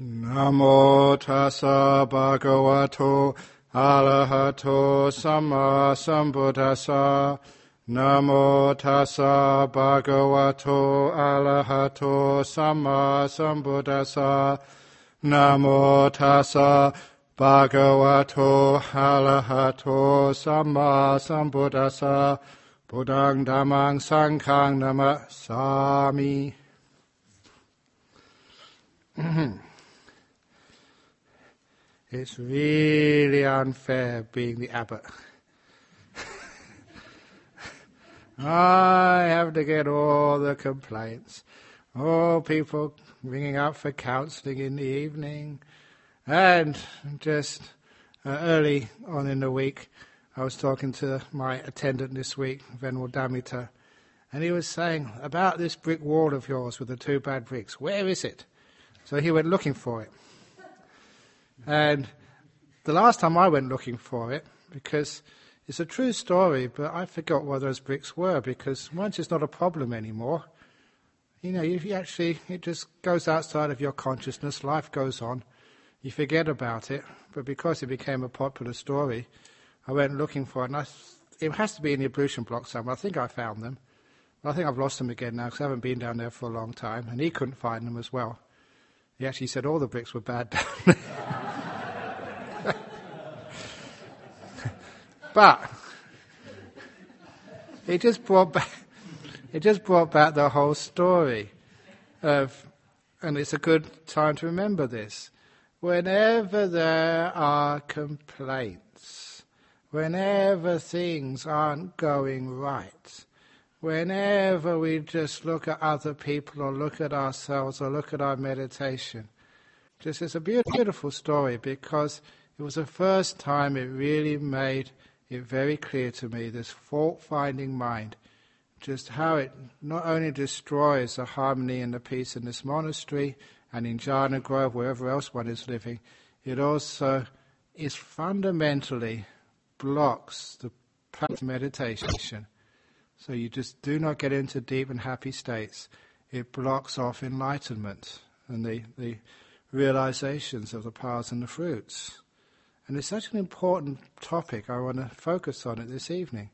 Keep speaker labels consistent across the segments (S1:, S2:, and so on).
S1: Namo tassa bhagavato arahato samma sambuddhassa. Namo tassa bhagavato arahato samma sambuddhassa. Namo tassa bhagavato arahato samma sambuddhassa. Buddhang dhammang sanghang namasami. It's really unfair being the abbot. I have to get all the complaints. All people ringing up for counselling in the evening. And just uh, early on in the week, I was talking to my attendant this week, Venerable Damita, and he was saying about this brick wall of yours with the two bad bricks. Where is it? So he went looking for it. And the last time I went looking for it, because it's a true story, but I forgot where those bricks were because once it's not a problem anymore, you know, you actually, it just goes outside of your consciousness, life goes on, you forget about it, but because it became a popular story, I went looking for it, and I, it has to be in the ablution block somewhere. I think I found them. I think I've lost them again now because I haven't been down there for a long time, and he couldn't find them as well. He actually said all the bricks were bad down there. But it just brought back it just brought back the whole story of and it's a good time to remember this. Whenever there are complaints, whenever things aren't going right, Whenever we just look at other people or look at ourselves or look at our meditation, just it's a beautiful story because it was the first time it really made it very clear to me this fault finding mind, just how it not only destroys the harmony and the peace in this monastery and in Jhana Grove, wherever else one is living, it also is fundamentally blocks the practice meditation so you just do not get into deep and happy states. It blocks off enlightenment and the, the realizations of the paths and the fruits. And it's such an important topic, I want to focus on it this evening.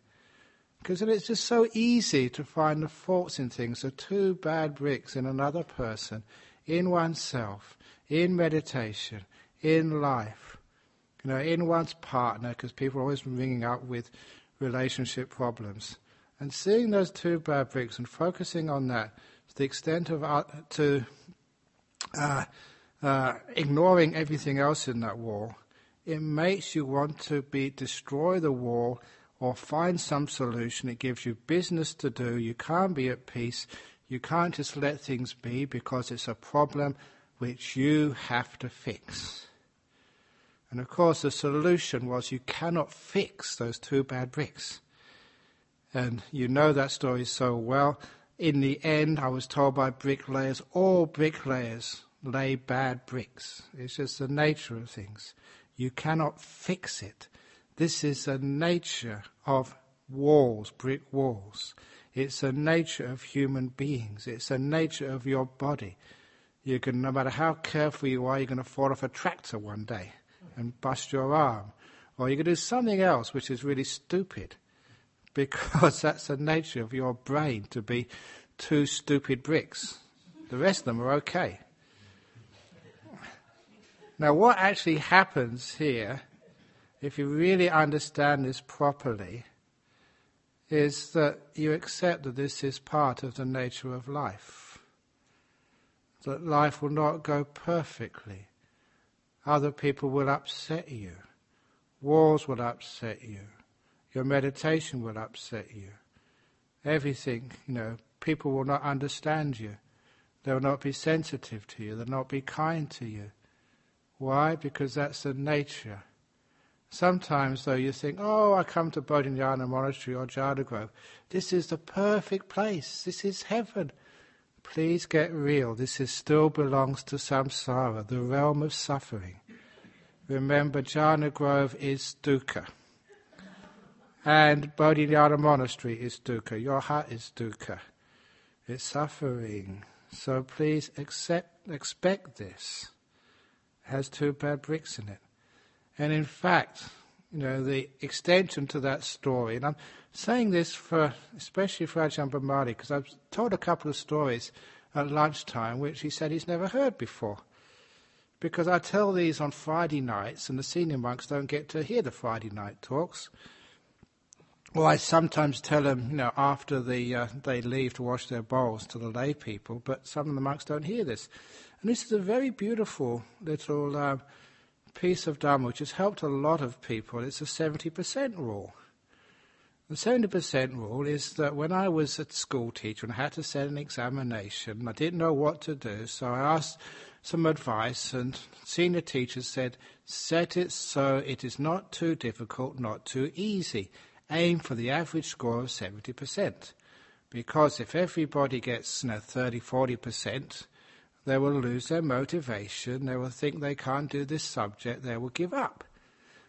S1: Because it's just so easy to find the faults in things, the two bad bricks in another person, in oneself, in meditation, in life, you know, in one's partner, because people are always ringing up with relationship problems. And seeing those two bad bricks and focusing on that to the extent of uh, to uh, uh, ignoring everything else in that wall, it makes you want to be destroy the wall or find some solution. It gives you business to do. You can't be at peace. You can't just let things be because it's a problem which you have to fix. And of course, the solution was you cannot fix those two bad bricks. And you know that story so well. In the end, I was told by bricklayers, all bricklayers lay bad bricks. It's just the nature of things. You cannot fix it. This is the nature of walls, brick walls. It's the nature of human beings. It's the nature of your body. You can, no matter how careful you are, you're going to fall off a tractor one day and bust your arm. Or you can do something else which is really stupid because that's the nature of your brain to be two stupid bricks. The rest of them are okay. Now, what actually happens here, if you really understand this properly, is that you accept that this is part of the nature of life. That life will not go perfectly. Other people will upset you. Wars will upset you. Your meditation will upset you. Everything, you know, people will not understand you. They will not be sensitive to you. They'll not be kind to you. Why? Because that's the nature. Sometimes, though, you think, oh, I come to Bodhinyana Monastery or Jhana Grove. This is the perfect place. This is heaven. Please get real. This is, still belongs to samsara, the realm of suffering. Remember, Jhana Grove is dukkha. And Bodhinyana Monastery is dukkha. Your heart is dukkha. It's suffering. So please accept, expect this. Has two bad bricks in it. And in fact, you know, the extension to that story, and I'm saying this for, especially for Ajahn Brahmali, because I've told a couple of stories at lunchtime which he said he's never heard before. Because I tell these on Friday nights, and the senior monks don't get to hear the Friday night talks. Well, I sometimes tell them, you know, after the, uh, they leave to wash their bowls to the lay people, but some of the monks don't hear this. And this is a very beautiful little uh, piece of Dharma which has helped a lot of people. It's a 70% rule. The 70% rule is that when I was a school teacher and I had to set an examination, I didn't know what to do, so I asked some advice, and senior teachers said, set it so it is not too difficult, not too easy aim for the average score of 70%. Because if everybody gets you know, 30, 40%, they will lose their motivation, they will think they can't do this subject, they will give up.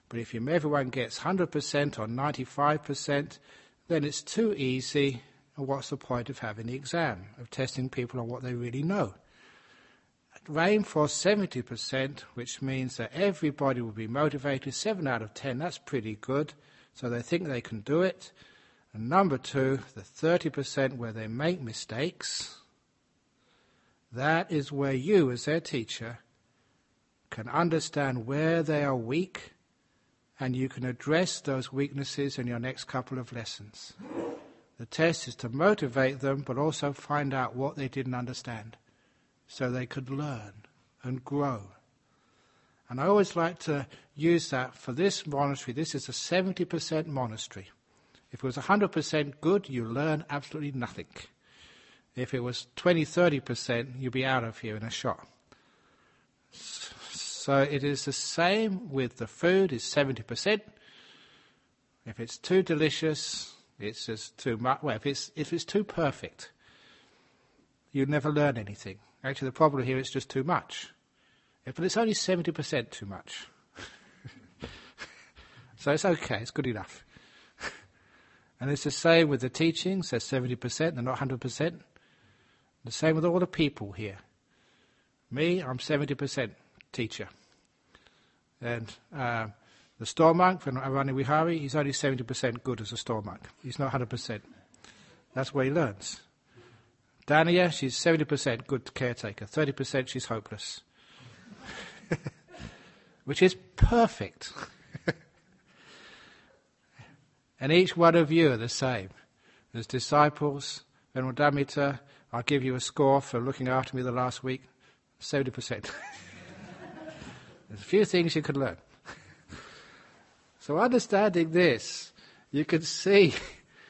S1: But if everyone gets 100% or 95%, then it's too easy, and what's the point of having the exam, of testing people on what they really know? Aim for 70%, which means that everybody will be motivated, 7 out of 10, that's pretty good so they think they can do it. And number two, the 30% where they make mistakes, that is where you, as their teacher, can understand where they are weak and you can address those weaknesses in your next couple of lessons. The test is to motivate them, but also find out what they didn't understand so they could learn and grow. And I always like to use that for this monastery. This is a 70% monastery. If it was 100% good, you learn absolutely nothing. If it was 20, 30%, you'd be out of here in a shot. So it is the same with the food, it's 70%. If it's too delicious, it's just too much. Well, if it's, if it's too perfect, you never learn anything. Actually, the problem here is just too much. But it's only 70% too much. so it's okay, it's good enough. and it's the same with the teachings, they're 70%, they're not 100%. The same with all the people here. Me, I'm 70% teacher. And uh, the store monk from Arani Vihari, he's only 70% good as a store monk. He's not 100%. That's where he learns. Dania, she's 70% good caretaker. 30% she's hopeless. which is perfect. and each one of you are the same. As disciples, Venerable Damita, I'll give you a score for looking after me the last week 70%. There's a few things you could learn. so, understanding this, you can see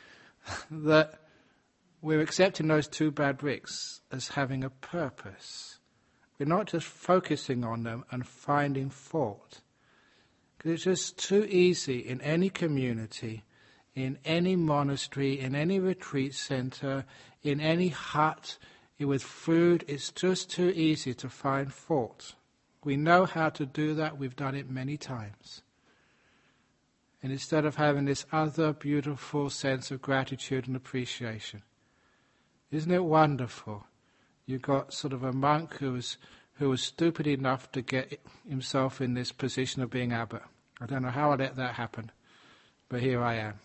S1: that we're accepting those two bad bricks as having a purpose. We're not just focusing on them and finding fault. Because it's just too easy in any community, in any monastery, in any retreat center, in any hut, with food, it's just too easy to find fault. We know how to do that, we've done it many times. And instead of having this other beautiful sense of gratitude and appreciation, isn't it wonderful? You've got sort of a monk who was who was stupid enough to get himself in this position of being abbot. I don't know how I let that happen, but here I am,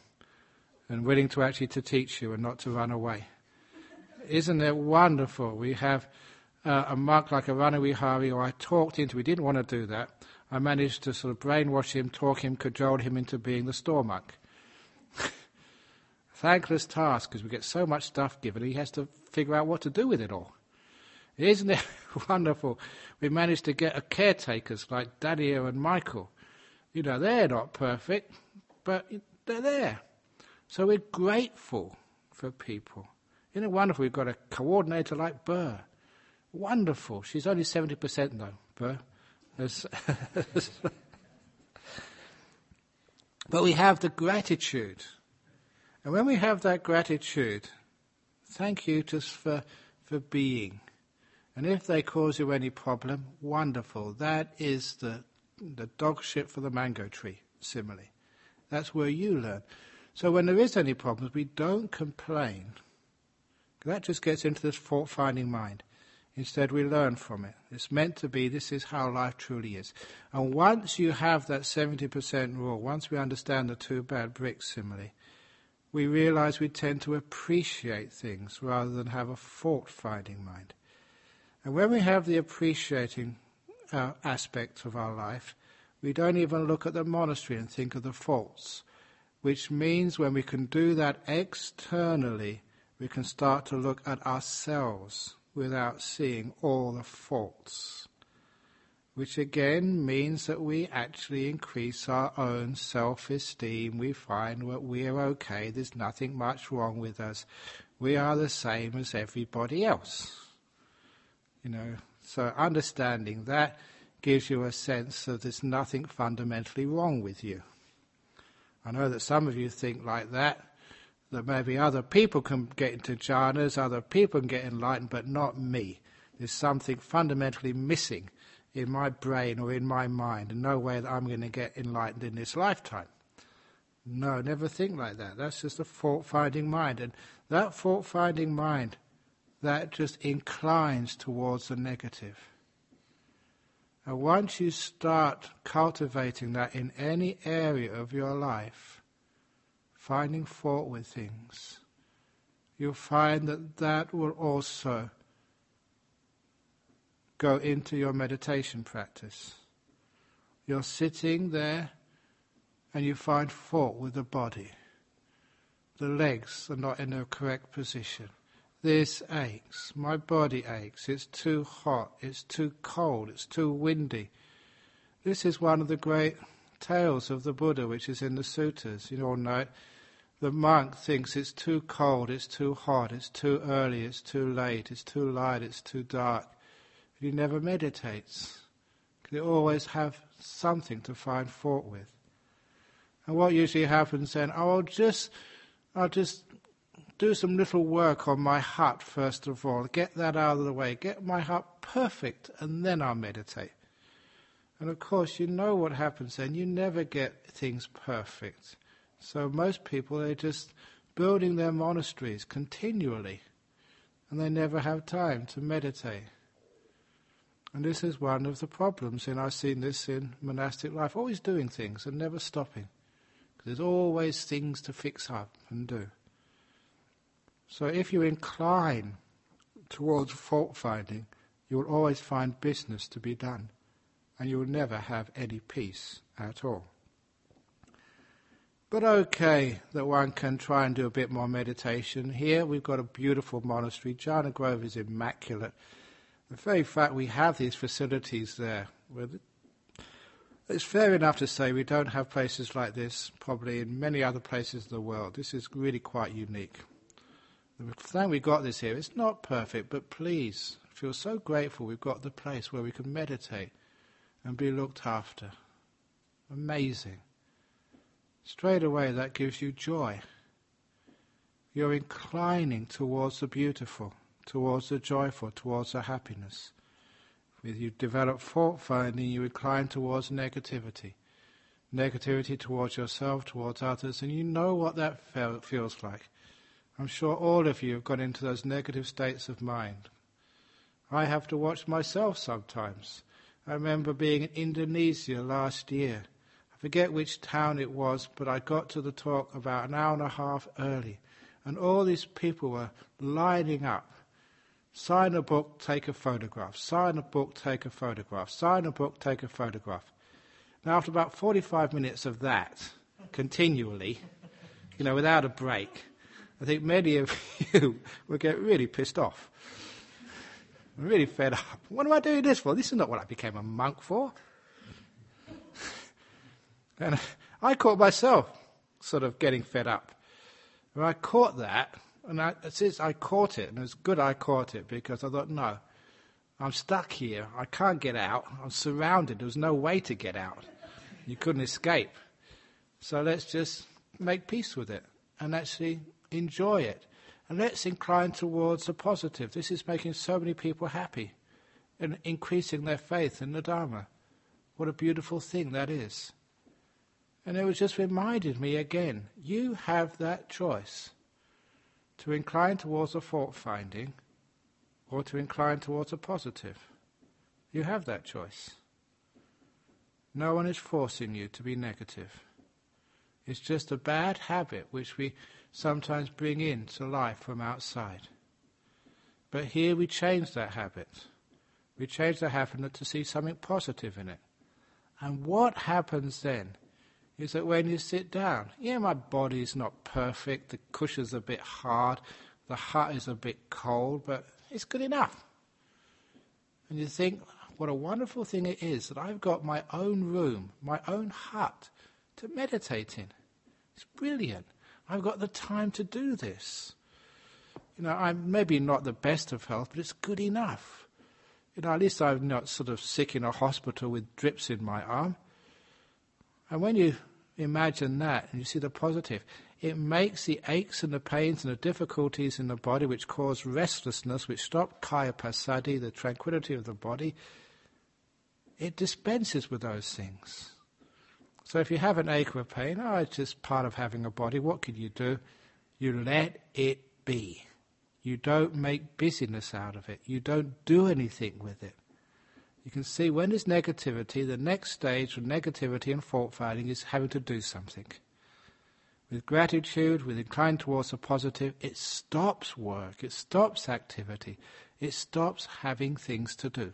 S1: and willing to actually to teach you and not to run away. Isn't it wonderful? We have uh, a monk like Arani Vihari, who I talked into. We didn't want to do that. I managed to sort of brainwash him, talk him, cajole him into being the store monk. Thankless task because we get so much stuff given. He has to figure out what to do with it all. Isn't it wonderful? We managed to get a caretakers like Dania and Michael. You know, they're not perfect, but they're there. So we're grateful for people. Isn't it wonderful? We've got a coordinator like Burr. Wonderful. She's only 70% though, Burr. but we have the gratitude. And when we have that gratitude, thank you just for, for being. And if they cause you any problem, wonderful. That is the, the dog shit for the mango tree, simile. That's where you learn. So when there is any problems, we don't complain. That just gets into this fault finding mind. Instead, we learn from it. It's meant to be, this is how life truly is. And once you have that 70% rule, once we understand the two bad bricks simile, we realize we tend to appreciate things rather than have a fault finding mind. And when we have the appreciating uh, of our life, we don't even look at the monastery and think of the faults, which means when we can do that externally, we can start to look at ourselves without seeing all the faults. Which again means that we actually increase our own self esteem. We find that we are okay, there's nothing much wrong with us. We are the same as everybody else. You know, so understanding that gives you a sense that there's nothing fundamentally wrong with you. I know that some of you think like that, that maybe other people can get into jhanas, other people can get enlightened, but not me. There's something fundamentally missing in my brain or in my mind, and no way that I'm going to get enlightened in this lifetime. No, never think like that. That's just a fault finding mind. And that fault finding mind, that just inclines towards the negative. And once you start cultivating that in any area of your life, finding fault with things, you'll find that that will also go into your meditation practice. You're sitting there and you find fault with the body. The legs are not in the correct position. This aches. My body aches. It's too hot. It's too cold. It's too windy. This is one of the great tales of the Buddha, which is in the suttas. You know the monk thinks it's too cold, it's too hot, it's too early, it's too late, it's too light, it's too dark. He never meditates. He always have something to find fault with. And what usually happens then, oh, I'll just, I'll just do some little work on my heart first of all, get that out of the way, get my heart perfect, and then I'll meditate. And of course, you know what happens then. You never get things perfect. So most people, they're just building their monasteries continually, and they never have time to meditate. And this is one of the problems, and I've seen this in monastic life, always doing things and never stopping. Because There's always things to fix up and do. So if you incline towards fault finding, you will always find business to be done, and you will never have any peace at all. But okay that one can try and do a bit more meditation. Here we've got a beautiful monastery. Jhana Grove is immaculate. The very fact we have these facilities there, it's fair enough to say we don't have places like this probably in many other places in the world. This is really quite unique. The fact we got this here, it's not perfect, but please feel so grateful we've got the place where we can meditate and be looked after. Amazing. Straight away, that gives you joy. You're inclining towards the beautiful, towards the joyful, towards the happiness. If you develop fault finding, you incline towards negativity. Negativity towards yourself, towards others, and you know what that feels like. I'm sure all of you have gone into those negative states of mind. I have to watch myself sometimes. I remember being in Indonesia last year I forget which town it was, but I got to the talk about an hour and a half early. And all these people were lining up. Sign a book, take a photograph. Sign a book, take a photograph. Sign a book, take a photograph. Now, after about 45 minutes of that, continually, you know, without a break, I think many of you will get really pissed off. Really fed up. What am I doing this for? This is not what I became a monk for. And I caught myself sort of getting fed up. And I caught that, and I, since I caught it, and it was good I caught it because I thought, no, I'm stuck here. I can't get out. I'm surrounded. There was no way to get out. You couldn't escape. So let's just make peace with it and actually enjoy it. And let's incline towards the positive. This is making so many people happy and increasing their faith in the Dharma. What a beautiful thing that is. And it was just reminded me again you have that choice to incline towards a fault finding or to incline towards a positive. You have that choice. No one is forcing you to be negative. It's just a bad habit which we sometimes bring in to life from outside. But here we change that habit. We change the habit to see something positive in it. And what happens then is that when you sit down, yeah, my body's not perfect, the cushion's a bit hard, the hut is a bit cold, but it's good enough. And you think, what a wonderful thing it is that I've got my own room, my own hut to meditate in. It's brilliant. I've got the time to do this. You know, I'm maybe not the best of health, but it's good enough. You know, at least I'm not sort of sick in a hospital with drips in my arm. And when you imagine that and you see the positive, it makes the aches and the pains and the difficulties in the body which cause restlessness, which stop kaya passaddhi, the tranquility of the body, it dispenses with those things. So if you have an ache or a pain, oh, it's just part of having a body, what can you do? You let it be. You don't make busyness out of it. You don't do anything with it. You can see when there's negativity, the next stage of negativity and fault finding is having to do something. With gratitude, with inclined towards the positive, it stops work, it stops activity, it stops having things to do.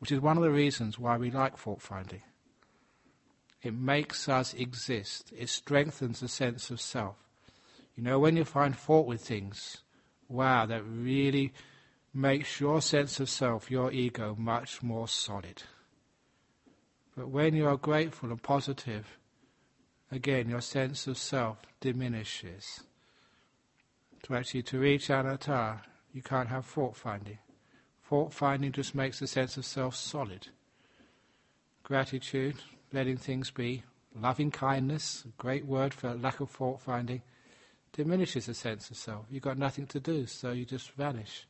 S1: Which is one of the reasons why we like fault finding. It makes us exist, it strengthens the sense of self. You know, when you find fault with things, wow, that really makes your sense of self, your ego, much more solid. But when you are grateful and positive, again, your sense of self diminishes. To actually to reach anatta, you can't have fault finding. Fault finding just makes the sense of self solid. Gratitude, letting things be, loving kindness, great word for lack of fault finding, diminishes the sense of self. You've got nothing to do, so you just vanish.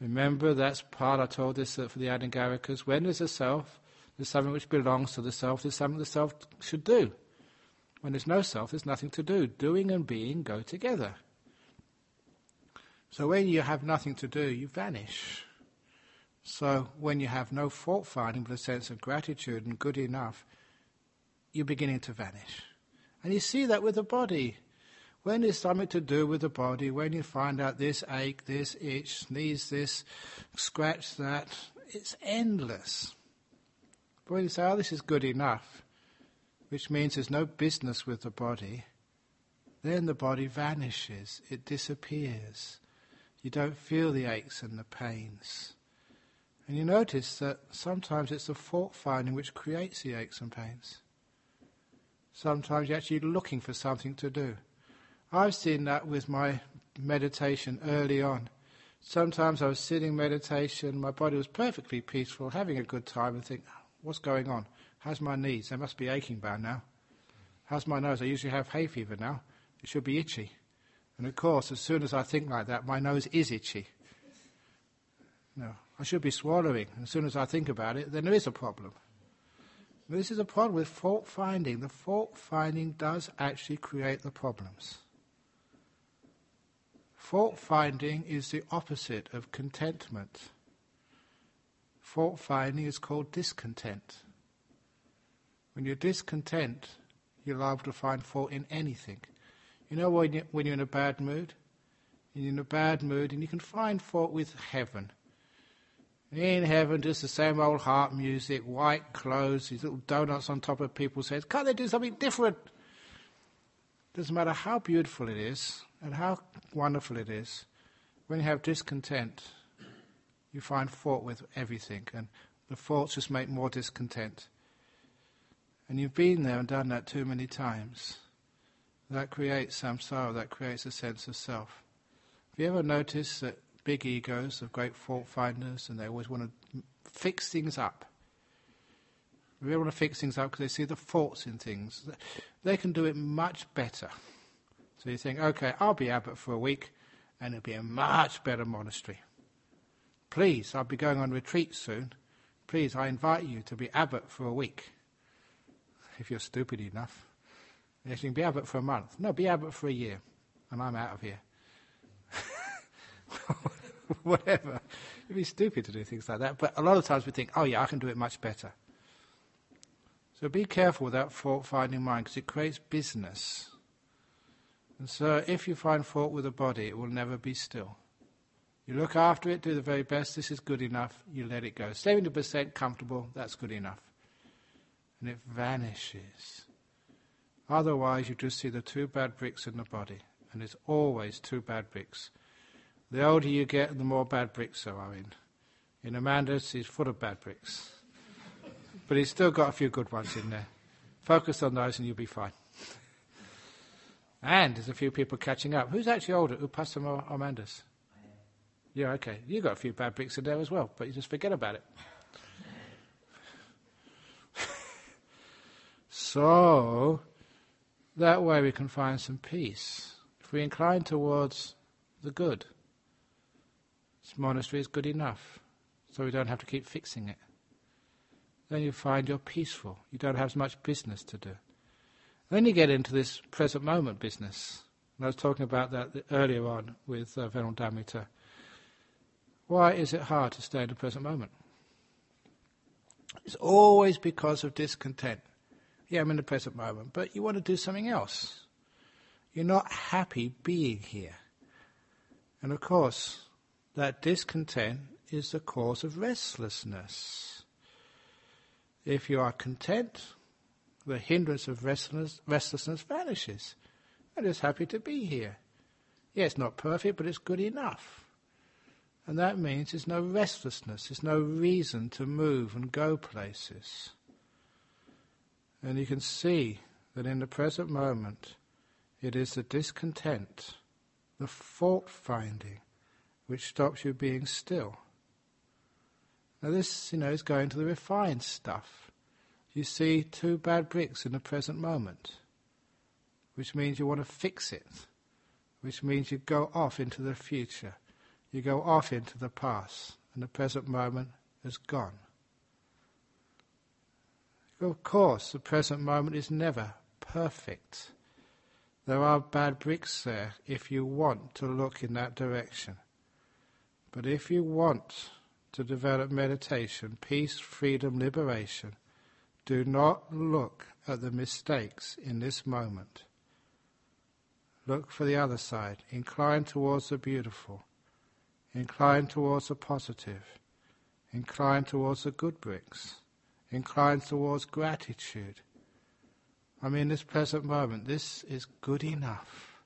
S1: Remember, that's part, I told this uh, for the anagarikas, when there's a self, there's something which belongs to the self, there's something the self should do. When there's no self, there's nothing to do. Doing and being go together. So when you have nothing to do, you vanish. So when you have no fault finding but a sense of gratitude and good enough, you're beginning to vanish. And you see that with the body. When there's something to do with the body, when you find out this ache, this itch, sneeze this, scratch that, it's endless. But when you say, oh, this is good enough, which means there's no business with the body, then the body vanishes, it disappears. You don't feel the aches and the pains. And you notice that sometimes it's the fault finding which creates the aches and pains. Sometimes you're actually looking for something to do. I've seen that with my meditation early on. Sometimes I was sitting meditation, my body was perfectly peaceful, having a good time, and think, what's going on? How's my knees? They must be aching by now. How's my nose? I usually have hay fever now. It should be itchy. And of course, as soon as I think like that, my nose is itchy. No, I should be swallowing. As soon as I think about it, then there is a problem. This is a problem with fault finding. The fault finding does actually create the problems. Fault finding is the opposite of contentment. Fault finding is called discontent. When you're discontent, you're liable to find fault in anything. You know when, you, when you're in a bad mood? You're in a bad mood and you can find fault with heaven. In heaven, just the same old harp music, white clothes, these little donuts on top of people's heads. Can't they do something different? Doesn't matter how beautiful it is and how wonderful it is. When you have discontent, you find fault with everything, and the faults just make more discontent. And you've been there and done that too many times. That creates samsara, that creates a sense of self. Have you ever noticed that big egos of great fault finders and they always want to fix things up? They want to fix things up because they see the faults in things. They can do it much better. So you think, okay, I'll be abbot for a week and it'll be a much better monastery. Please, I'll be going on retreat soon. Please, I invite you to be abbot for a week if you're stupid enough. You can be abbot for a month. No, be abbot for a year, and I'm out of here. whatever. It'd be stupid to do things like that. But a lot of times we think, oh yeah, I can do it much better. So be careful with that fault finding mind because it creates business. And so if you find fault with the body, it will never be still. You look after it, do the very best, this is good enough, you let it go. 70% comfortable, that's good enough. And it vanishes. Otherwise, you just see the two bad bricks in the body. And it's always two bad bricks. The older you get, the more bad bricks there are in. In Amanda's, he's full of bad bricks. but he's still got a few good ones in there. Focus on those and you'll be fine. and there's a few people catching up. Who's actually older, Upasam or Amanda's? Yeah, okay. You got a few bad bricks in there as well, but you just forget about it. so, that way we can find some peace. If we incline towards the good, this monastery is good enough, so we don't have to keep fixing it. Then you find you're peaceful. You don't have as much business to do. Then you get into this present moment business. And I was talking about that earlier on with uh, Venerable Damita. Why is it hard to stay in the present moment? It's always because of discontent yeah, I'm in the present moment, but you want to do something else. You're not happy being here. And of course, that discontent is the cause of restlessness. If you are content, the hindrance of restlessness, restlessness vanishes. I'm just happy to be here. Yeah, it's not perfect, but it's good enough. And that means there's no restlessness, there's no reason to move and go places. And you can see that in the present moment, it is the discontent, the fault finding, which stops you being still. Now, this, you know, is going to the refined stuff. You see two bad bricks in the present moment, which means you want to fix it, which means you go off into the future, you go off into the past, and the present moment is gone. Of course, the present moment is never perfect. There are bad bricks there if you want to look in that direction. But if you want to develop meditation, peace, freedom, liberation, do not look at the mistakes in this moment. Look for the other side. Incline towards the beautiful. Incline towards the positive. Incline towards the good bricks inclines towards gratitude. I mean, this present moment, this is good enough.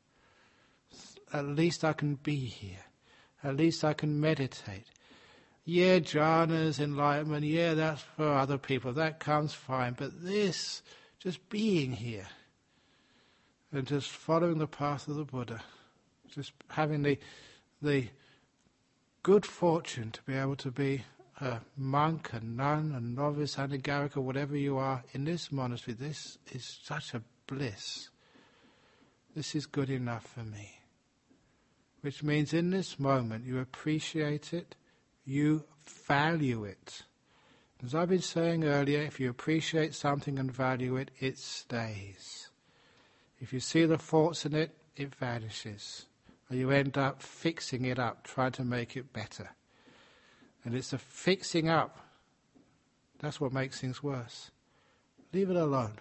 S1: At least I can be here. At least I can meditate. Yeah, jhanas, enlightenment, yeah, that's for other people. That comes fine. But this, just being here and just following the path of the Buddha, just having the, the good fortune to be able to be a monk, a nun, a novice, anagarika, whatever you are, in this monastery, this is such a bliss. This is good enough for me. Which means in this moment you appreciate it, you value it. As I've been saying earlier, if you appreciate something and value it, it stays. If you see the faults in it, it vanishes. Or you end up fixing it up, trying to make it better. And it's a fixing up. That's what makes things worse. Leave it alone.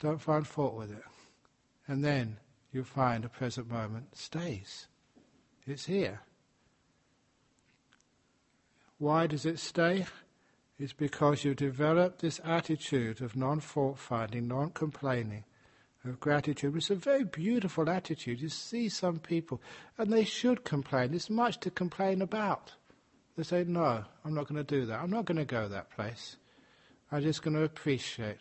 S1: Don't find fault with it. And then you find a present moment stays. It's here. Why does it stay? It's because you develop this attitude of non fault finding, non complaining, of gratitude. It's a very beautiful attitude. You see some people, and they should complain. There's much to complain about. They say, no, I'm not going to do that. I'm not going to go that place. I'm just going to appreciate.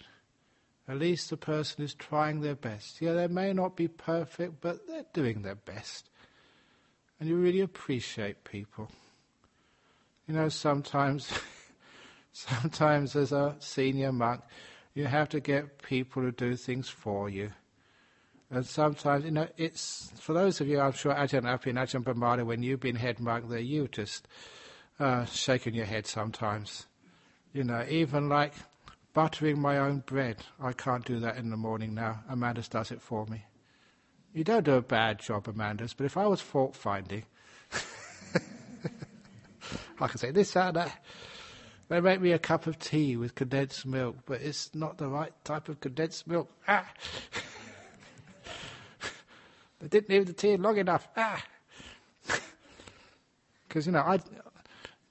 S1: At least the person is trying their best. Yeah, they may not be perfect, but they're doing their best. And you really appreciate people. You know, sometimes, sometimes as a senior monk, you have to get people to do things for you. And sometimes, you know, it's, for those of you, I'm sure Ajahn Api and Ajahn Brahmana, when you've been head monk there, you just, uh, shaking your head sometimes. You know, even like buttering my own bread. I can't do that in the morning now. Amanda's does it for me. You don't do a bad job, Amanda's, but if I was fault finding, I can say this, that, that. They make me a cup of tea with condensed milk, but it's not the right type of condensed milk. Ah. they didn't leave the tea long enough. Ah. Because, you know, I,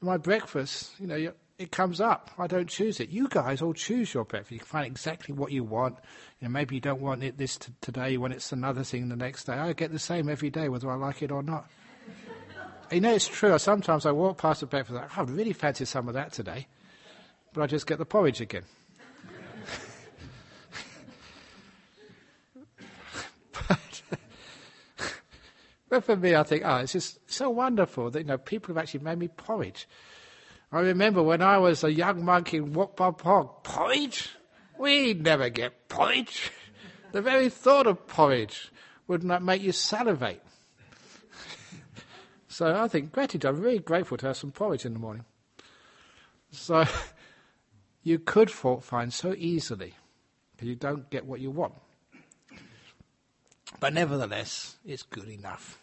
S1: my breakfast, you know, it comes up. I don't choose it. You guys all choose your breakfast. You can find exactly what you want. You know, maybe you don't want it this t- today, when it's another thing the next day. I get the same every day, whether I like it or not. you know, it's true. Sometimes I walk past a breakfast, like, oh, I really fancy some of that today. But I just get the porridge again. but, for me, I think, oh, it's just so wonderful that, you know, people have actually made me porridge. I remember when I was a young monk in Pong, porridge? We never get porridge. The very thought of porridge would not make you salivate. so I think gratitude, I'm very grateful to have some porridge in the morning. So you could fault find so easily because you don't get what you want. But nevertheless, it's good enough.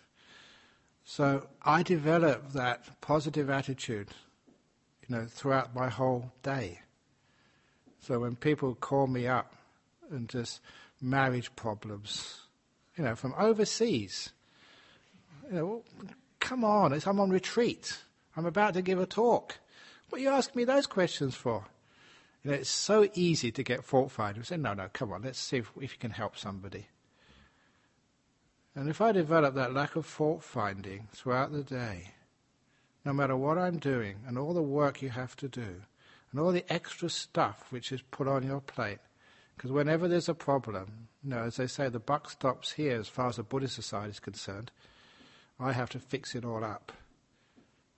S1: So I developed that positive attitude you know, throughout my whole day. So when people call me up and just marriage problems, you know, from overseas, you know, well, come on, I'm on retreat. I'm about to give a talk. What are you asking me those questions for? You know, it's so easy to get fault finding. Say, no, no, come on, let's see if, if you can help somebody. And if I develop that lack of fault finding throughout the day, no matter what I'm doing and all the work you have to do and all the extra stuff which is put on your plate. Because whenever there's a problem, you know, as they say, the buck stops here as far as the Buddhist society is concerned. I have to fix it all up.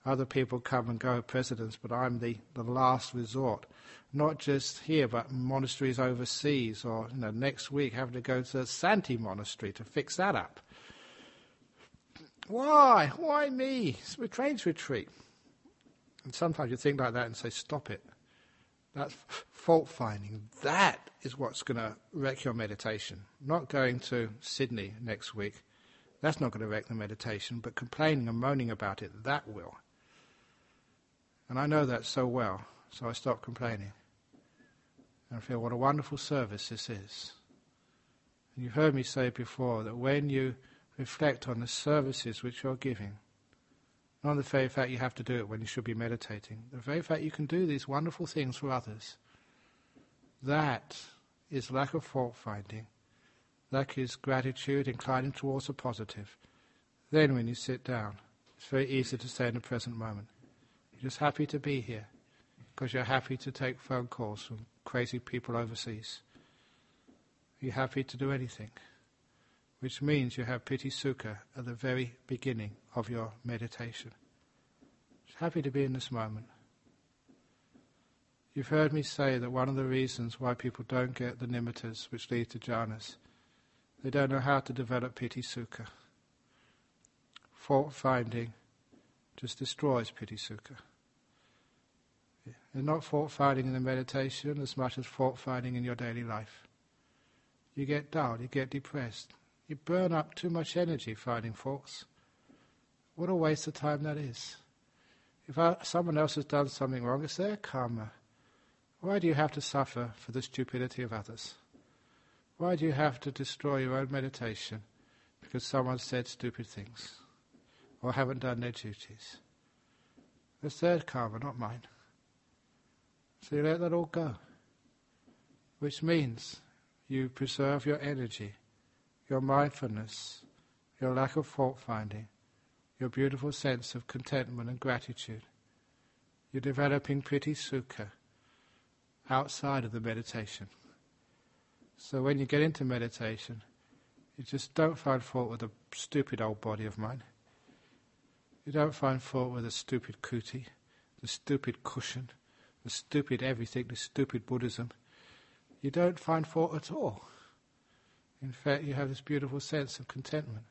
S1: Other people come and go, presidents, but I'm the, the last resort. Not just here, but monasteries overseas, or you know, next week having to go to the Santi monastery to fix that up. Why? Why me? It's rains retreat. And sometimes you think like that and say, stop it. That's fault finding. That is what's going to wreck your meditation. Not going to Sydney next week. That's not going to wreck the meditation, but complaining and moaning about it, that will. And I know that so well, so I stop complaining. And I feel what a wonderful service this is. And you've heard me say before that when you reflect on the services which you're giving. Not the very fact you have to do it when you should be meditating. The very fact you can do these wonderful things for others. That is lack of fault finding. That is gratitude inclining towards the positive. Then when you sit down, it's very easy to stay in the present moment. You're just happy to be here because you're happy to take phone calls from crazy people overseas. You're happy to do anything which means you have piti sukha at the very beginning of your meditation. Just happy to be in this moment. You've heard me say that one of the reasons why people don't get the nimittas which lead to jhanas, they don't know how to develop piti sukha. Fault finding just destroys piti sukha. Not fault finding in the meditation as much as fault finding in your daily life. You get dull, you get depressed, you burn up too much energy finding faults. What a waste of time that is. If I, someone else has done something wrong, it's their karma. Why do you have to suffer for the stupidity of others? Why do you have to destroy your own meditation because someone said stupid things or haven't done their duties? It's their karma, not mine. So you let that all go. Which means you preserve your energy your mindfulness, your lack of fault finding, your beautiful sense of contentment and gratitude. You're developing piti sukha outside of the meditation. So when you get into meditation, you just don't find fault with the stupid old body of mine. You don't find fault with the stupid kuti, the stupid cushion, the stupid everything, the stupid Buddhism. You don't find fault at all. In fact, you have this beautiful sense of contentment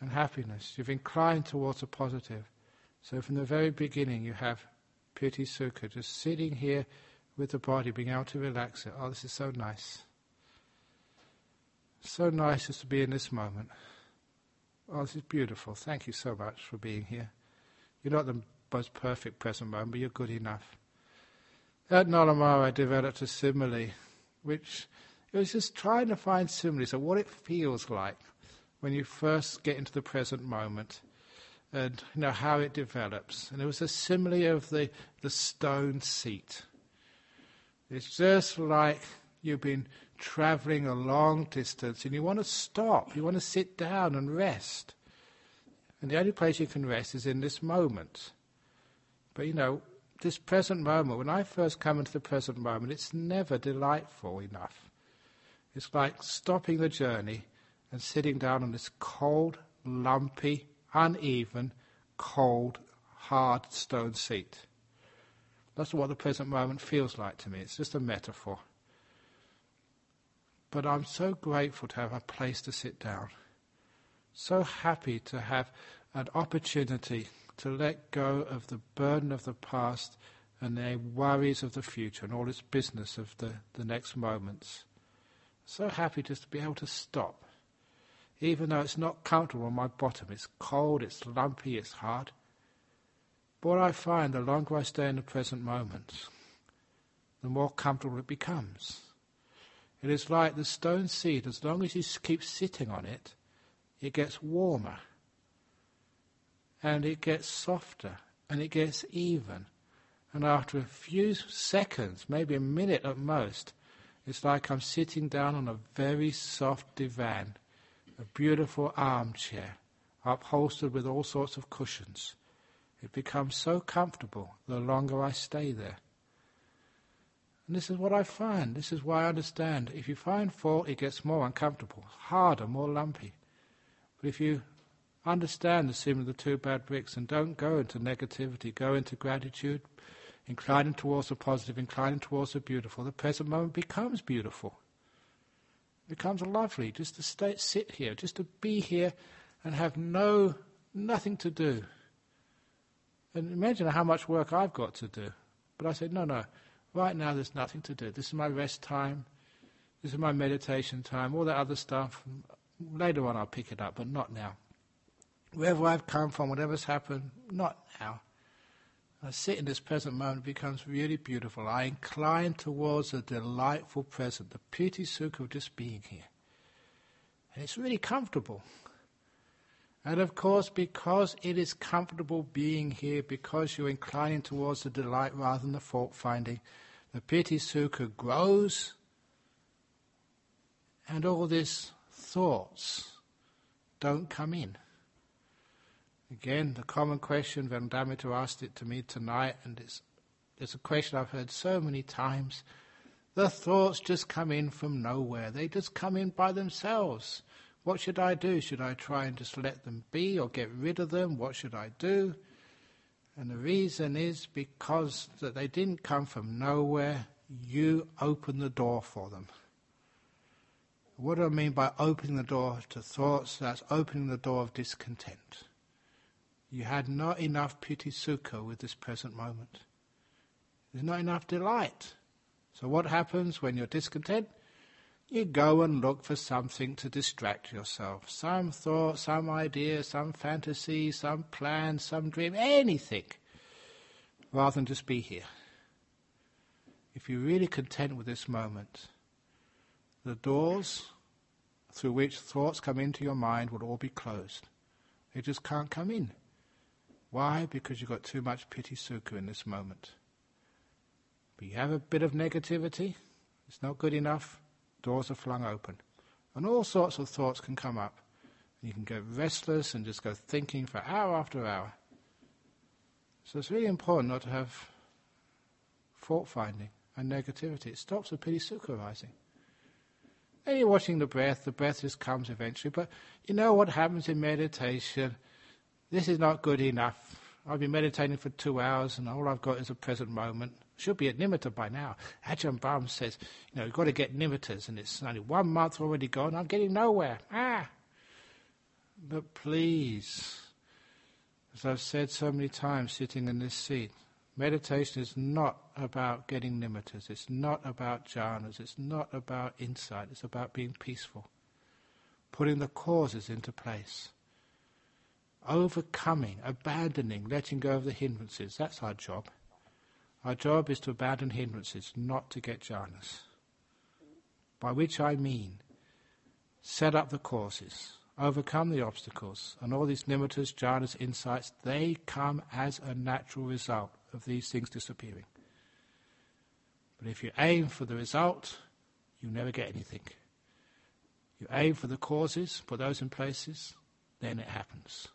S1: and happiness. You've inclined towards a positive. So from the very beginning, you have piti sukha, just sitting here with the body, being able to relax it. Oh, this is so nice. So nice just to be in this moment. Oh, this is beautiful. Thank you so much for being here. You're not the most perfect present moment, but you're good enough. At Nollamara, I developed a simile, which it was just trying to find similes of what it feels like when you first get into the present moment and you know how it develops. And it was a simile of the, the stone seat. It's just like you've been traveling a long distance and you want to stop, you want to sit down and rest. And the only place you can rest is in this moment. But you know, this present moment, when I first come into the present moment, it's never delightful enough. It's like stopping the journey and sitting down on this cold, lumpy, uneven, cold, hard stone seat. That's what the present moment feels like to me. It's just a metaphor. But I'm so grateful to have a place to sit down. So happy to have an opportunity to let go of the burden of the past and the worries of the future and all its business of the, the next moments. So happy just to be able to stop. Even though it's not comfortable on my bottom, it's cold, it's lumpy, it's hard. But what I find, the longer I stay in the present moment, the more comfortable it becomes. It is like the stone seat, as long as you keep sitting on it, it gets warmer and it gets softer and it gets even. And after a few seconds, maybe a minute at most, it's like I'm sitting down on a very soft divan, a beautiful armchair, upholstered with all sorts of cushions. It becomes so comfortable the longer I stay there. And this is what I find. This is why I understand. If you find fault, it gets more uncomfortable, harder, more lumpy. But if you Understand the sin of the two bad bricks and don't go into negativity, go into gratitude, inclining towards the positive, inclining towards the beautiful. The present moment becomes beautiful. It becomes lovely just to stay, sit here, just to be here and have no, nothing to do. And imagine how much work I've got to do. But I said, no, no, right now there's nothing to do. This is my rest time. This is my meditation time. All that other stuff, later on I'll pick it up, but not now wherever I've come from, whatever's happened, not now. I sit in this present moment, becomes really beautiful. I incline towards a delightful present, the piti sukha of just being here. And it's really comfortable. And of course, because it is comfortable being here, because you're inclining towards the delight rather than the fault finding, the piti sukha grows, and all these thoughts don't come in. Again, the common question, Vandamita asked it to me tonight, and it's, it's a question I've heard so many times. The thoughts just come in from nowhere. They just come in by themselves. What should I do? Should I try and just let them be or get rid of them? What should I do? And the reason is because that they didn't come from nowhere. You open the door for them. What do I mean by opening the door to thoughts? That's opening the door of discontent. You had not enough piti sukha with this present moment. There's not enough delight. So what happens when you're discontent? You go and look for something to distract yourself. Some thought, some idea, some fantasy, some plan, some dream, anything. Rather than just be here. If you're really content with this moment, the doors through which thoughts come into your mind will all be closed. They just can't come in. Why? Because you've got too much piti sukha in this moment. But you have a bit of negativity, it's not good enough, doors are flung open. And all sorts of thoughts can come up. And you can get restless and just go thinking for hour after hour. So it's really important not to have fault finding and negativity. It stops the piti sukha arising. And you're watching the breath, the breath just comes eventually. But you know what happens in meditation? This is not good enough. I've been meditating for two hours and all I've got is a present moment. Should be at nimitta by now. Ajahn Brahm says, you know, you've got to get nimittas and it's only one month already gone. I'm getting nowhere. Ah! But please, as I've said so many times sitting in this seat, meditation is not about getting nimittas. It's not about jhanas. It's not about insight. It's about being peaceful. Putting the causes into place overcoming, abandoning, letting go of the hindrances. That's our job. Our job is to abandon hindrances, not to get jhanas. By which I mean set up the causes, overcome the obstacles, and all these nimittas, jhanas, insights, they come as a natural result of these things disappearing. But if you aim for the result, you never get anything. You aim for the causes, put those in places, then it happens.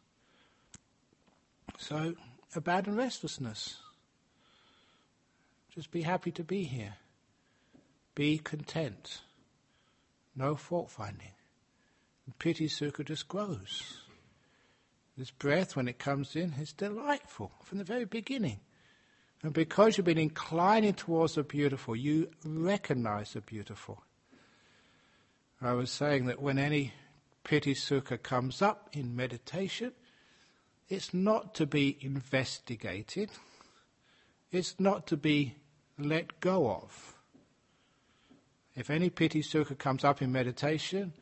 S1: So, abandon restlessness. Just be happy to be here. Be content. No fault finding. And piti sukha just grows. This breath, when it comes in, is delightful from the very beginning. And because you've been inclining towards the beautiful, you recognize the beautiful. I was saying that when any piti sukha comes up in meditation, it's not to be investigated. It's not to be let go of. If any piti sukha comes up in meditation,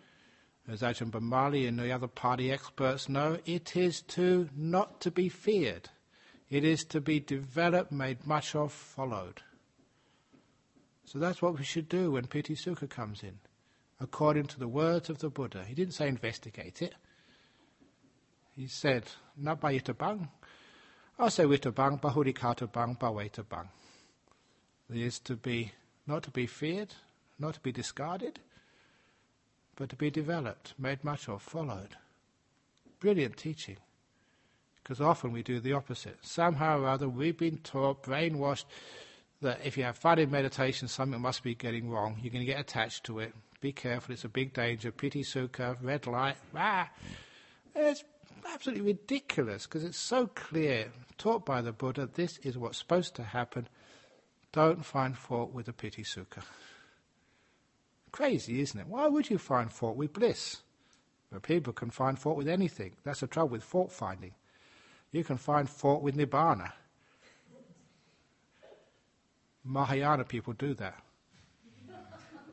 S1: as Ajahn Brahmali and the other Pali experts know, it is to not to be feared. It is to be developed, made much of, followed. So that's what we should do when piti sukha comes in, according to the words of the Buddha. He didn't say investigate it. He said, not by bang. I say witabang, bahudikata bang, bang. It is to be, not to be feared, not to be discarded, but to be developed, made much of, followed. Brilliant teaching. Because often we do the opposite. Somehow or other we've been taught, brainwashed, that if you have fun in meditation, something must be getting wrong. You're going to get attached to it. Be careful, it's a big danger. Piti sukha, red light, ah. It's absolutely ridiculous because it's so clear, taught by the Buddha, this is what's supposed to happen. Don't find fault with the piti sukha. Crazy, isn't it? Why would you find fault with bliss? But people can find fault with anything. That's the trouble with fault finding. You can find fault with nibbana. Mahayana people do that.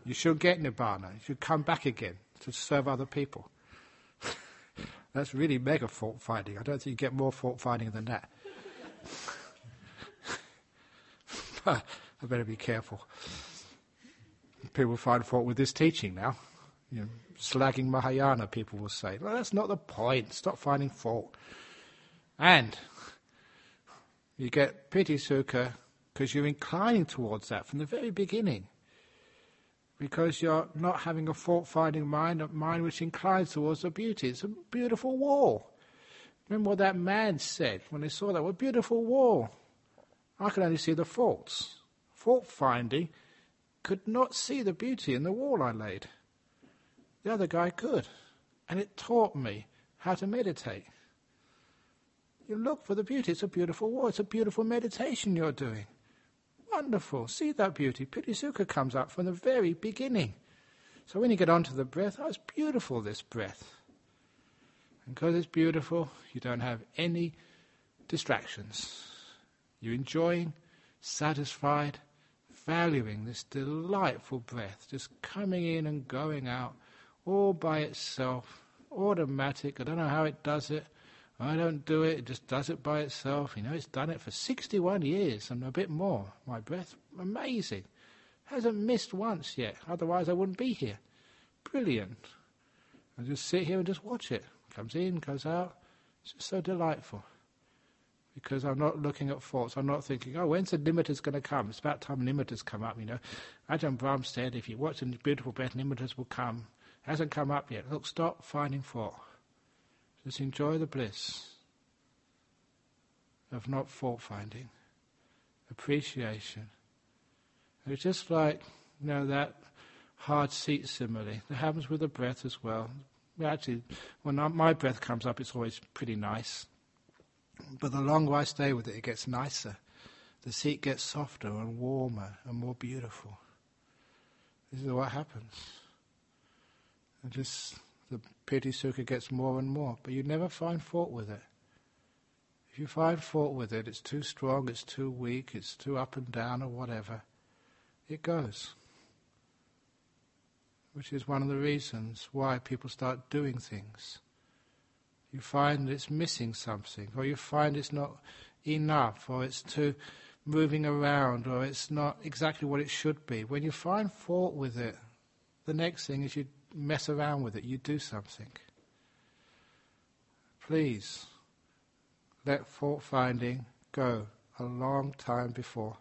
S1: You should get nibbana. You should come back again to serve other people. That's really mega fault finding. I don't think you get more fault finding than that. I better be careful. People find fault with this teaching now. You know, slagging Mahayana, people will say. Well, that's not the point. Stop finding fault. And you get piti sukha because you're inclining towards that from the very beginning. Because you're not having a fault finding mind, a mind which inclines towards the beauty. It's a beautiful wall. Remember what that man said when he saw that? What a beautiful wall. I could only see the faults. Fault finding could not see the beauty in the wall I laid. The other guy could. And it taught me how to meditate. You look for the beauty. It's a beautiful wall. It's a beautiful meditation you're doing. Wonderful. See that beauty. Piti Sukha comes up from the very beginning. So when you get onto the breath, oh, it's beautiful, this breath. And because it's beautiful, you don't have any distractions. You're enjoying, satisfied, valuing this delightful breath, just coming in and going out all by itself, automatic. I don't know how it does it. I don't do it, it just does it by itself. You know, it's done it for 61 years and a bit more. My breath, amazing. Hasn't missed once yet, otherwise I wouldn't be here. Brilliant. I just sit here and just watch it. Comes in, goes out. It's just so delightful. Because I'm not looking at faults. I'm not thinking, oh, when's the nimittas going to come? It's about time nimittas come up, you know. Ajahn Brahm said, if you watch the beautiful breath, nimittas will come. Hasn't come up yet. Look, stop finding fault. Just enjoy the bliss of not fault finding, appreciation. It's just like, you know, that hard seat simile. That happens with the breath as well. Actually, when my breath comes up, it's always pretty nice. But the longer I stay with it, it gets nicer. The seat gets softer and warmer and more beautiful. This is what happens. And just the piti sukha gets more and more, but you never find fault with it. If you find fault with it, it's too strong, it's too weak, it's too up and down or whatever, it goes. Which is one of the reasons why people start doing things. You find it's missing something, or you find it's not enough, or it's too moving around, or it's not exactly what it should be. When you find fault with it, the next thing is you mess around with it, you do something. Please let fault finding go a long time before.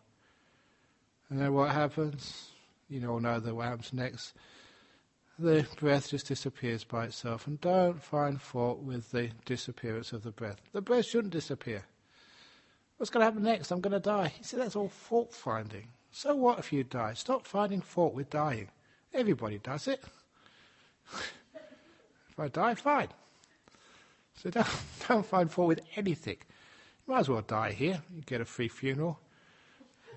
S1: And then what happens? You all know the happens next. The breath just disappears by itself. And don't find fault with the disappearance of the breath. The breath shouldn't disappear. What's going to happen next? I'm going to die. You see, that's all fault finding. So what if you die? Stop finding fault with dying. Everybody does it. If I die, fine. So don't, don't find fault with anything. You might as well die here. You get a free funeral.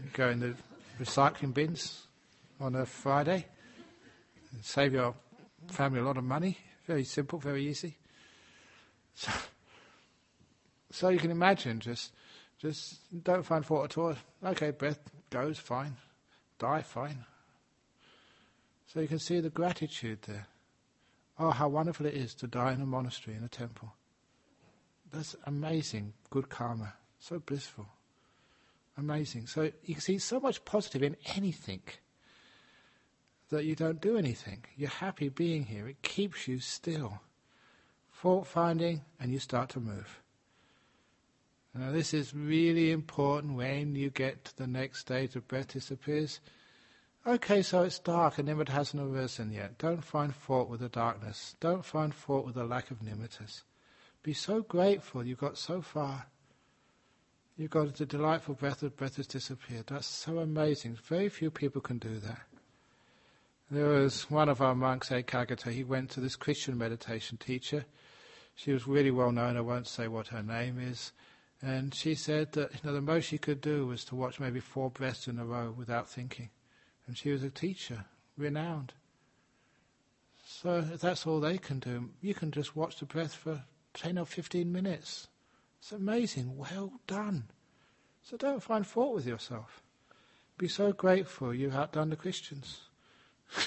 S1: You go in the recycling bins on a Friday. Save your family a lot of money. Very simple, very easy. So, so you can imagine just just don't find fault at all. Okay, breath goes, fine. Die, fine. So you can see the gratitude there. Oh, how wonderful it is to die in a monastery, in a temple. That's amazing, good karma. So blissful. Amazing. So you can see so much positive in anything that you don't do anything. You're happy being here. It keeps you still. Fault finding, and you start to move. Now, this is really important when you get to the next stage of breath disappears. Okay, so it's dark and nimitta hasn't arisen yet. Don't find fault with the darkness. Don't find fault with the lack of nimittas. Be so grateful you got so far. You got the delightful breath of breath has disappeared. That's so amazing. Very few people can do that. There was one of our monks, Ekagata, he went to this Christian meditation teacher. She was really well known, I won't say what her name is. And she said that you know, the most she could do was to watch maybe four breaths in a row without thinking. And she was a teacher, renowned. So that's all they can do, you can just watch the breath for 10 or 15 minutes. It's amazing. Well done. So don't find fault with yourself. Be so grateful you've outdone the Christians.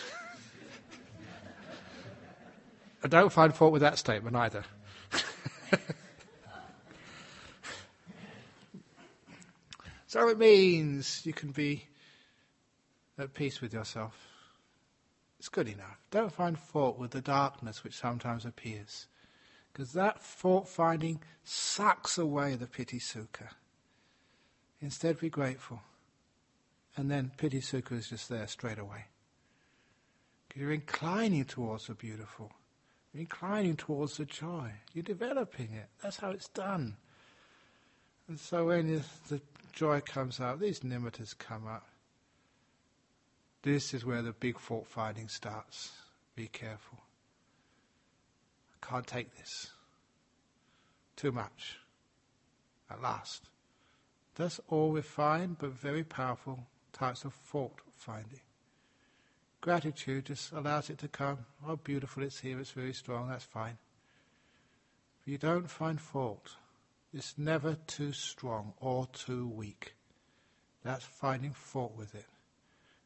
S1: I don't find fault with that statement either. so it means you can be at peace with yourself. It's good enough. Don't find fault with the darkness which sometimes appears. Because that fault finding sucks away the piti sukha. Instead, be grateful. And then piti sukha is just there straight away. You're inclining towards the beautiful. You're inclining towards the joy. You're developing it. That's how it's done. And so when the joy comes up, these nimittas come up. This is where the big fault finding starts. Be careful. I can't take this. Too much. At last. That's all refined but very powerful types of fault finding. Gratitude just allows it to come. Oh, beautiful, it's here, it's very strong, that's fine. If you don't find fault, it's never too strong or too weak. That's finding fault with it.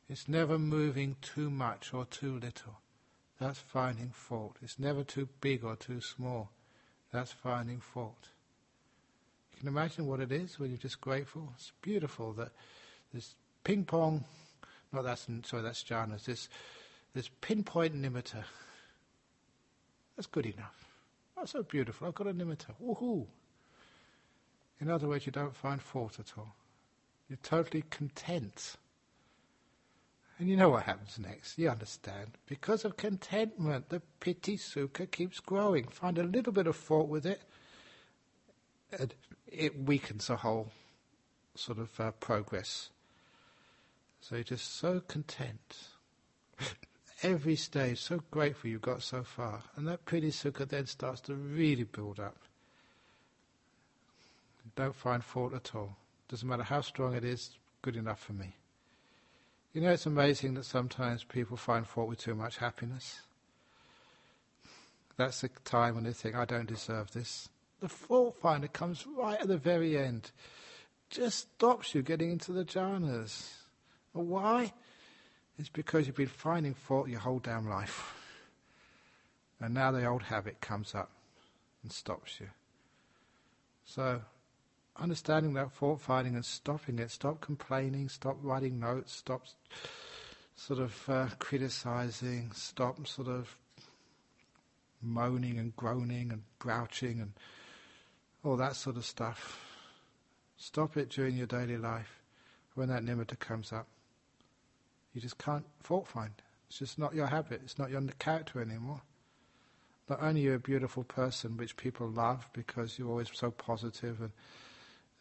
S1: It's never moving too much or too little. That's finding fault. It's never too big or too small. That's finding fault. You can imagine what it is when you're just grateful. It's beautiful that this ping pong, no, that's sorry, that's jhanas. This this pinpoint nimitta. That's good enough. That's so beautiful. I've got a nimitta. Woohoo! In other words, you don't find fault at all. You're totally content and you know what happens next. You understand. Because of contentment, the piti sukha keeps growing. Find a little bit of fault with it, and it weakens the whole sort of uh, progress. So you're just so content. Every stage, so grateful you got so far. And that piti sukha then starts to really build up. Don't find fault at all. Doesn't matter how strong it is, good enough for me. You know, it's amazing that sometimes people find fault with too much happiness. That's the time when they think, I don't deserve this. The fault finder comes right at the very end. Just stops you getting into the jhanas. Why? It's because you've been finding fault your whole damn life. And now the old habit comes up. and stops you. So, understanding that fault finding and stopping it, stop complaining, stop writing notes, stop sort of uh, criticizing, stop sort of moaning and groaning and grouching and all that sort of stuff. Stop it during your daily life when that nimitta comes up. You just can't fault find. It's just not your habit. It's not your character anymore. Not only you're a beautiful person, which people love because you're always so positive and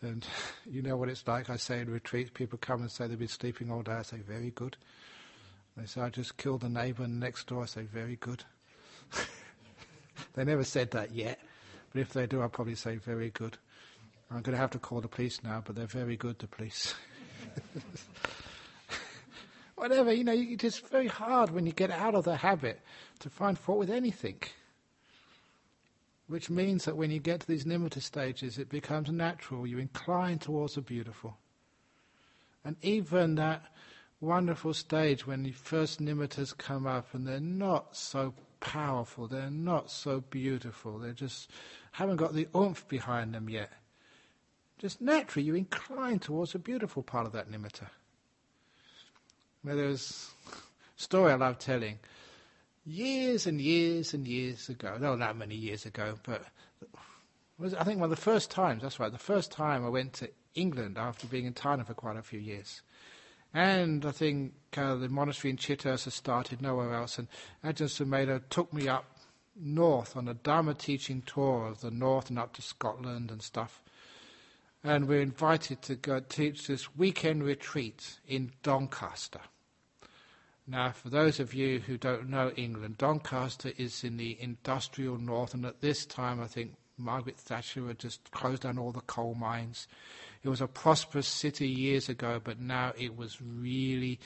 S1: and you know what it's like. I say in retreats, people come and say they've been sleeping all day. I say, very good. They say, I just killed the neighbour next door. I say, very good. they never said that yet, but if they do, I'll probably say, very good. I'm going to have to call the police now, but they're very good, the police. Whatever, you know, it's very hard when you get out of the habit to find fault with anything. Which means that when you get to these nimitta stages, it becomes natural. You incline towards the beautiful. And even that wonderful stage when the first nimittas come up and they're not so powerful, they're not so beautiful, they just haven't got the oomph behind them yet. Just naturally, you incline towards the beautiful part of that nimitta. Where there's a story I love telling. Years and years and years ago, not that many years ago, but was I think one of the first times, that's right, the first time I went to England after being in Thailand for quite a few years. And I think uh, the monastery in Chithurst has started nowhere else. And Ajahn Sumedho took me up north on a Dharma teaching tour of the north and up to Scotland and stuff. And we're invited to go teach this weekend retreat in Doncaster. Now, for those of you who don't know England, Doncaster is in the industrial north, and at this time, I think Margaret Thatcher had just closed down all the coal mines. It was a prosperous city years ago, but now it was really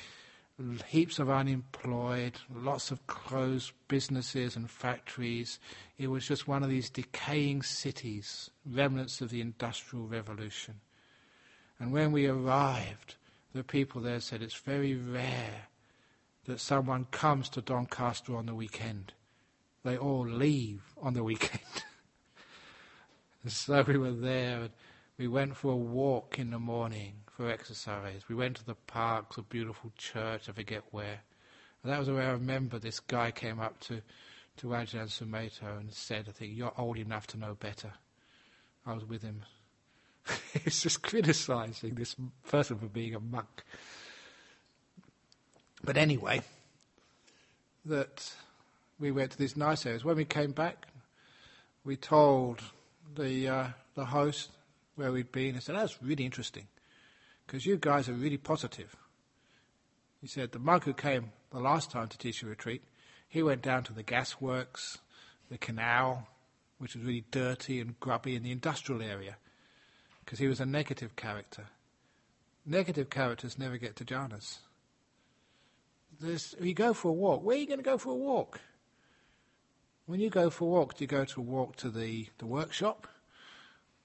S1: heaps of unemployed, lots of closed businesses and factories. It was just one of these decaying cities, remnants of the Industrial Revolution. And when we arrived, the people there said it's very rare that someone comes to Doncaster on the weekend. They all leave on the weekend. and so we were there and we went for a walk in the morning for exercise. We went to the park, a beautiful church, I forget where. And that was where I remember this guy came up to, to Ajahn Sumedho and said, I think, you're old enough to know better. I was with him. He's just criticizing this person for being a monk. But anyway, that we went to these nice areas. When we came back, we told the uh, the host where we'd been. He said, "That's really interesting, because you guys are really positive." He said, "The monk who came the last time to teach a retreat, he went down to the gas works, the canal, which was really dirty and grubby in the industrial area, because he was a negative character. Negative characters never get to jhanas." There's, you go for a walk. Where are you going to go for a walk? When you go for a walk, do you go to walk to the, the workshop?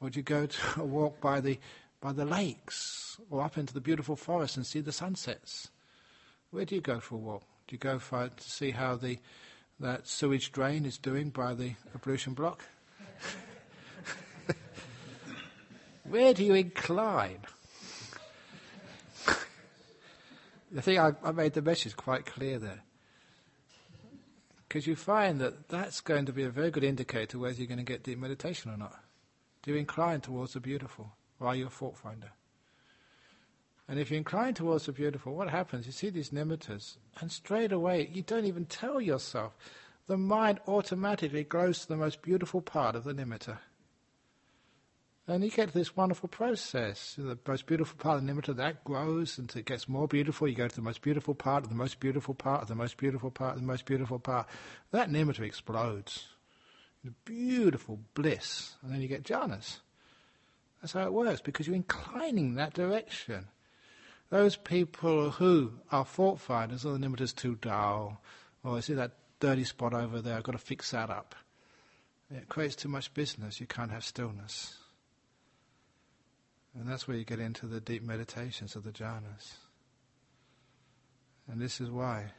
S1: Or do you go to a walk by the, by the lakes or up into the beautiful forest and see the sunsets? Where do you go for a walk? Do you go for, to see how the, that sewage drain is doing by the ablution block? Where do you incline? I think I, I made the message quite clear there. Because you find that that's going to be a very good indicator whether you're going to get deep meditation or not. Do you incline towards the beautiful, or are you a fault finder? And if you incline towards the beautiful, what happens? You see these nimittas, and straight away, you don't even tell yourself. The mind automatically goes to the most beautiful part of the nimitta. And you get this wonderful process. The most beautiful part of the nimitta, that grows until it gets more beautiful. You go to the most beautiful part the most beautiful part the most beautiful part the most beautiful part. That nimitta explodes. Beautiful bliss. And then you get jhanas. That's how it works, because you're inclining that direction. Those people who are fault finders, oh, the nimitta's too dull, or I see that dirty spot over there, I've got to fix that up. It creates too much business, you can't have stillness. And that's where you get into the deep meditations of the jhanas. And this is why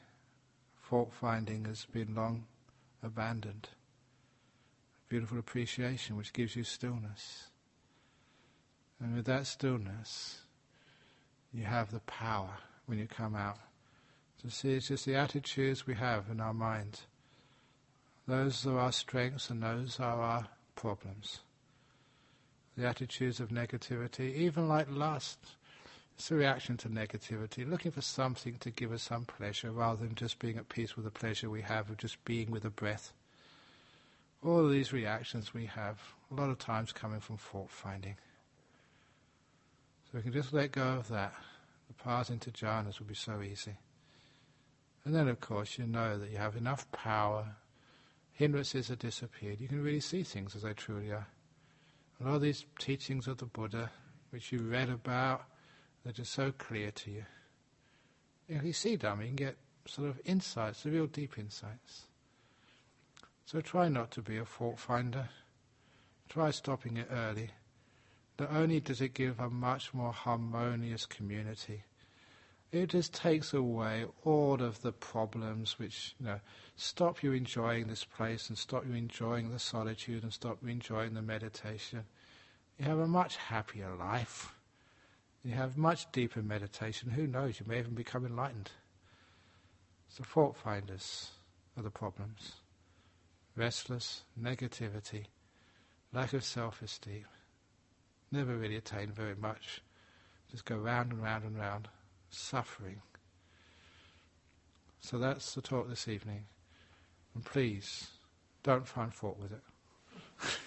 S1: fault finding has been long abandoned. beautiful appreciation which gives you stillness. And with that stillness, you have the power when you come out to see it's just the attitudes we have in our mind. Those are our strengths and those are our problems. The attitudes of negativity, even like lust, it's a reaction to negativity, looking for something to give us some pleasure rather than just being at peace with the pleasure we have of just being with the breath. All these reactions we have, a lot of times coming from fault finding. So we can just let go of that. The path into jhanas will be so easy. And then, of course, you know that you have enough power. Hindrances have disappeared. You can really see things as they truly are. A lot of these teachings of the Buddha, which you read about, that are so clear to you. If you see them, you can get sort of insights, the real deep insights. So try not to be a fault finder. Try stopping it early. Not only does it give a much more harmonious community, it just takes away all of the problems which, you know, stop you enjoying this place and stop you enjoying the solitude and stop you enjoying the meditation. You have a much happier life. You have much deeper meditation. Who knows, you may even become enlightened. So fault finders are the problems. Restless, negativity, lack of self-esteem. Never really attain very much. Just go round and round and round, suffering. So that's the talk this evening. And please, don't find fault with it.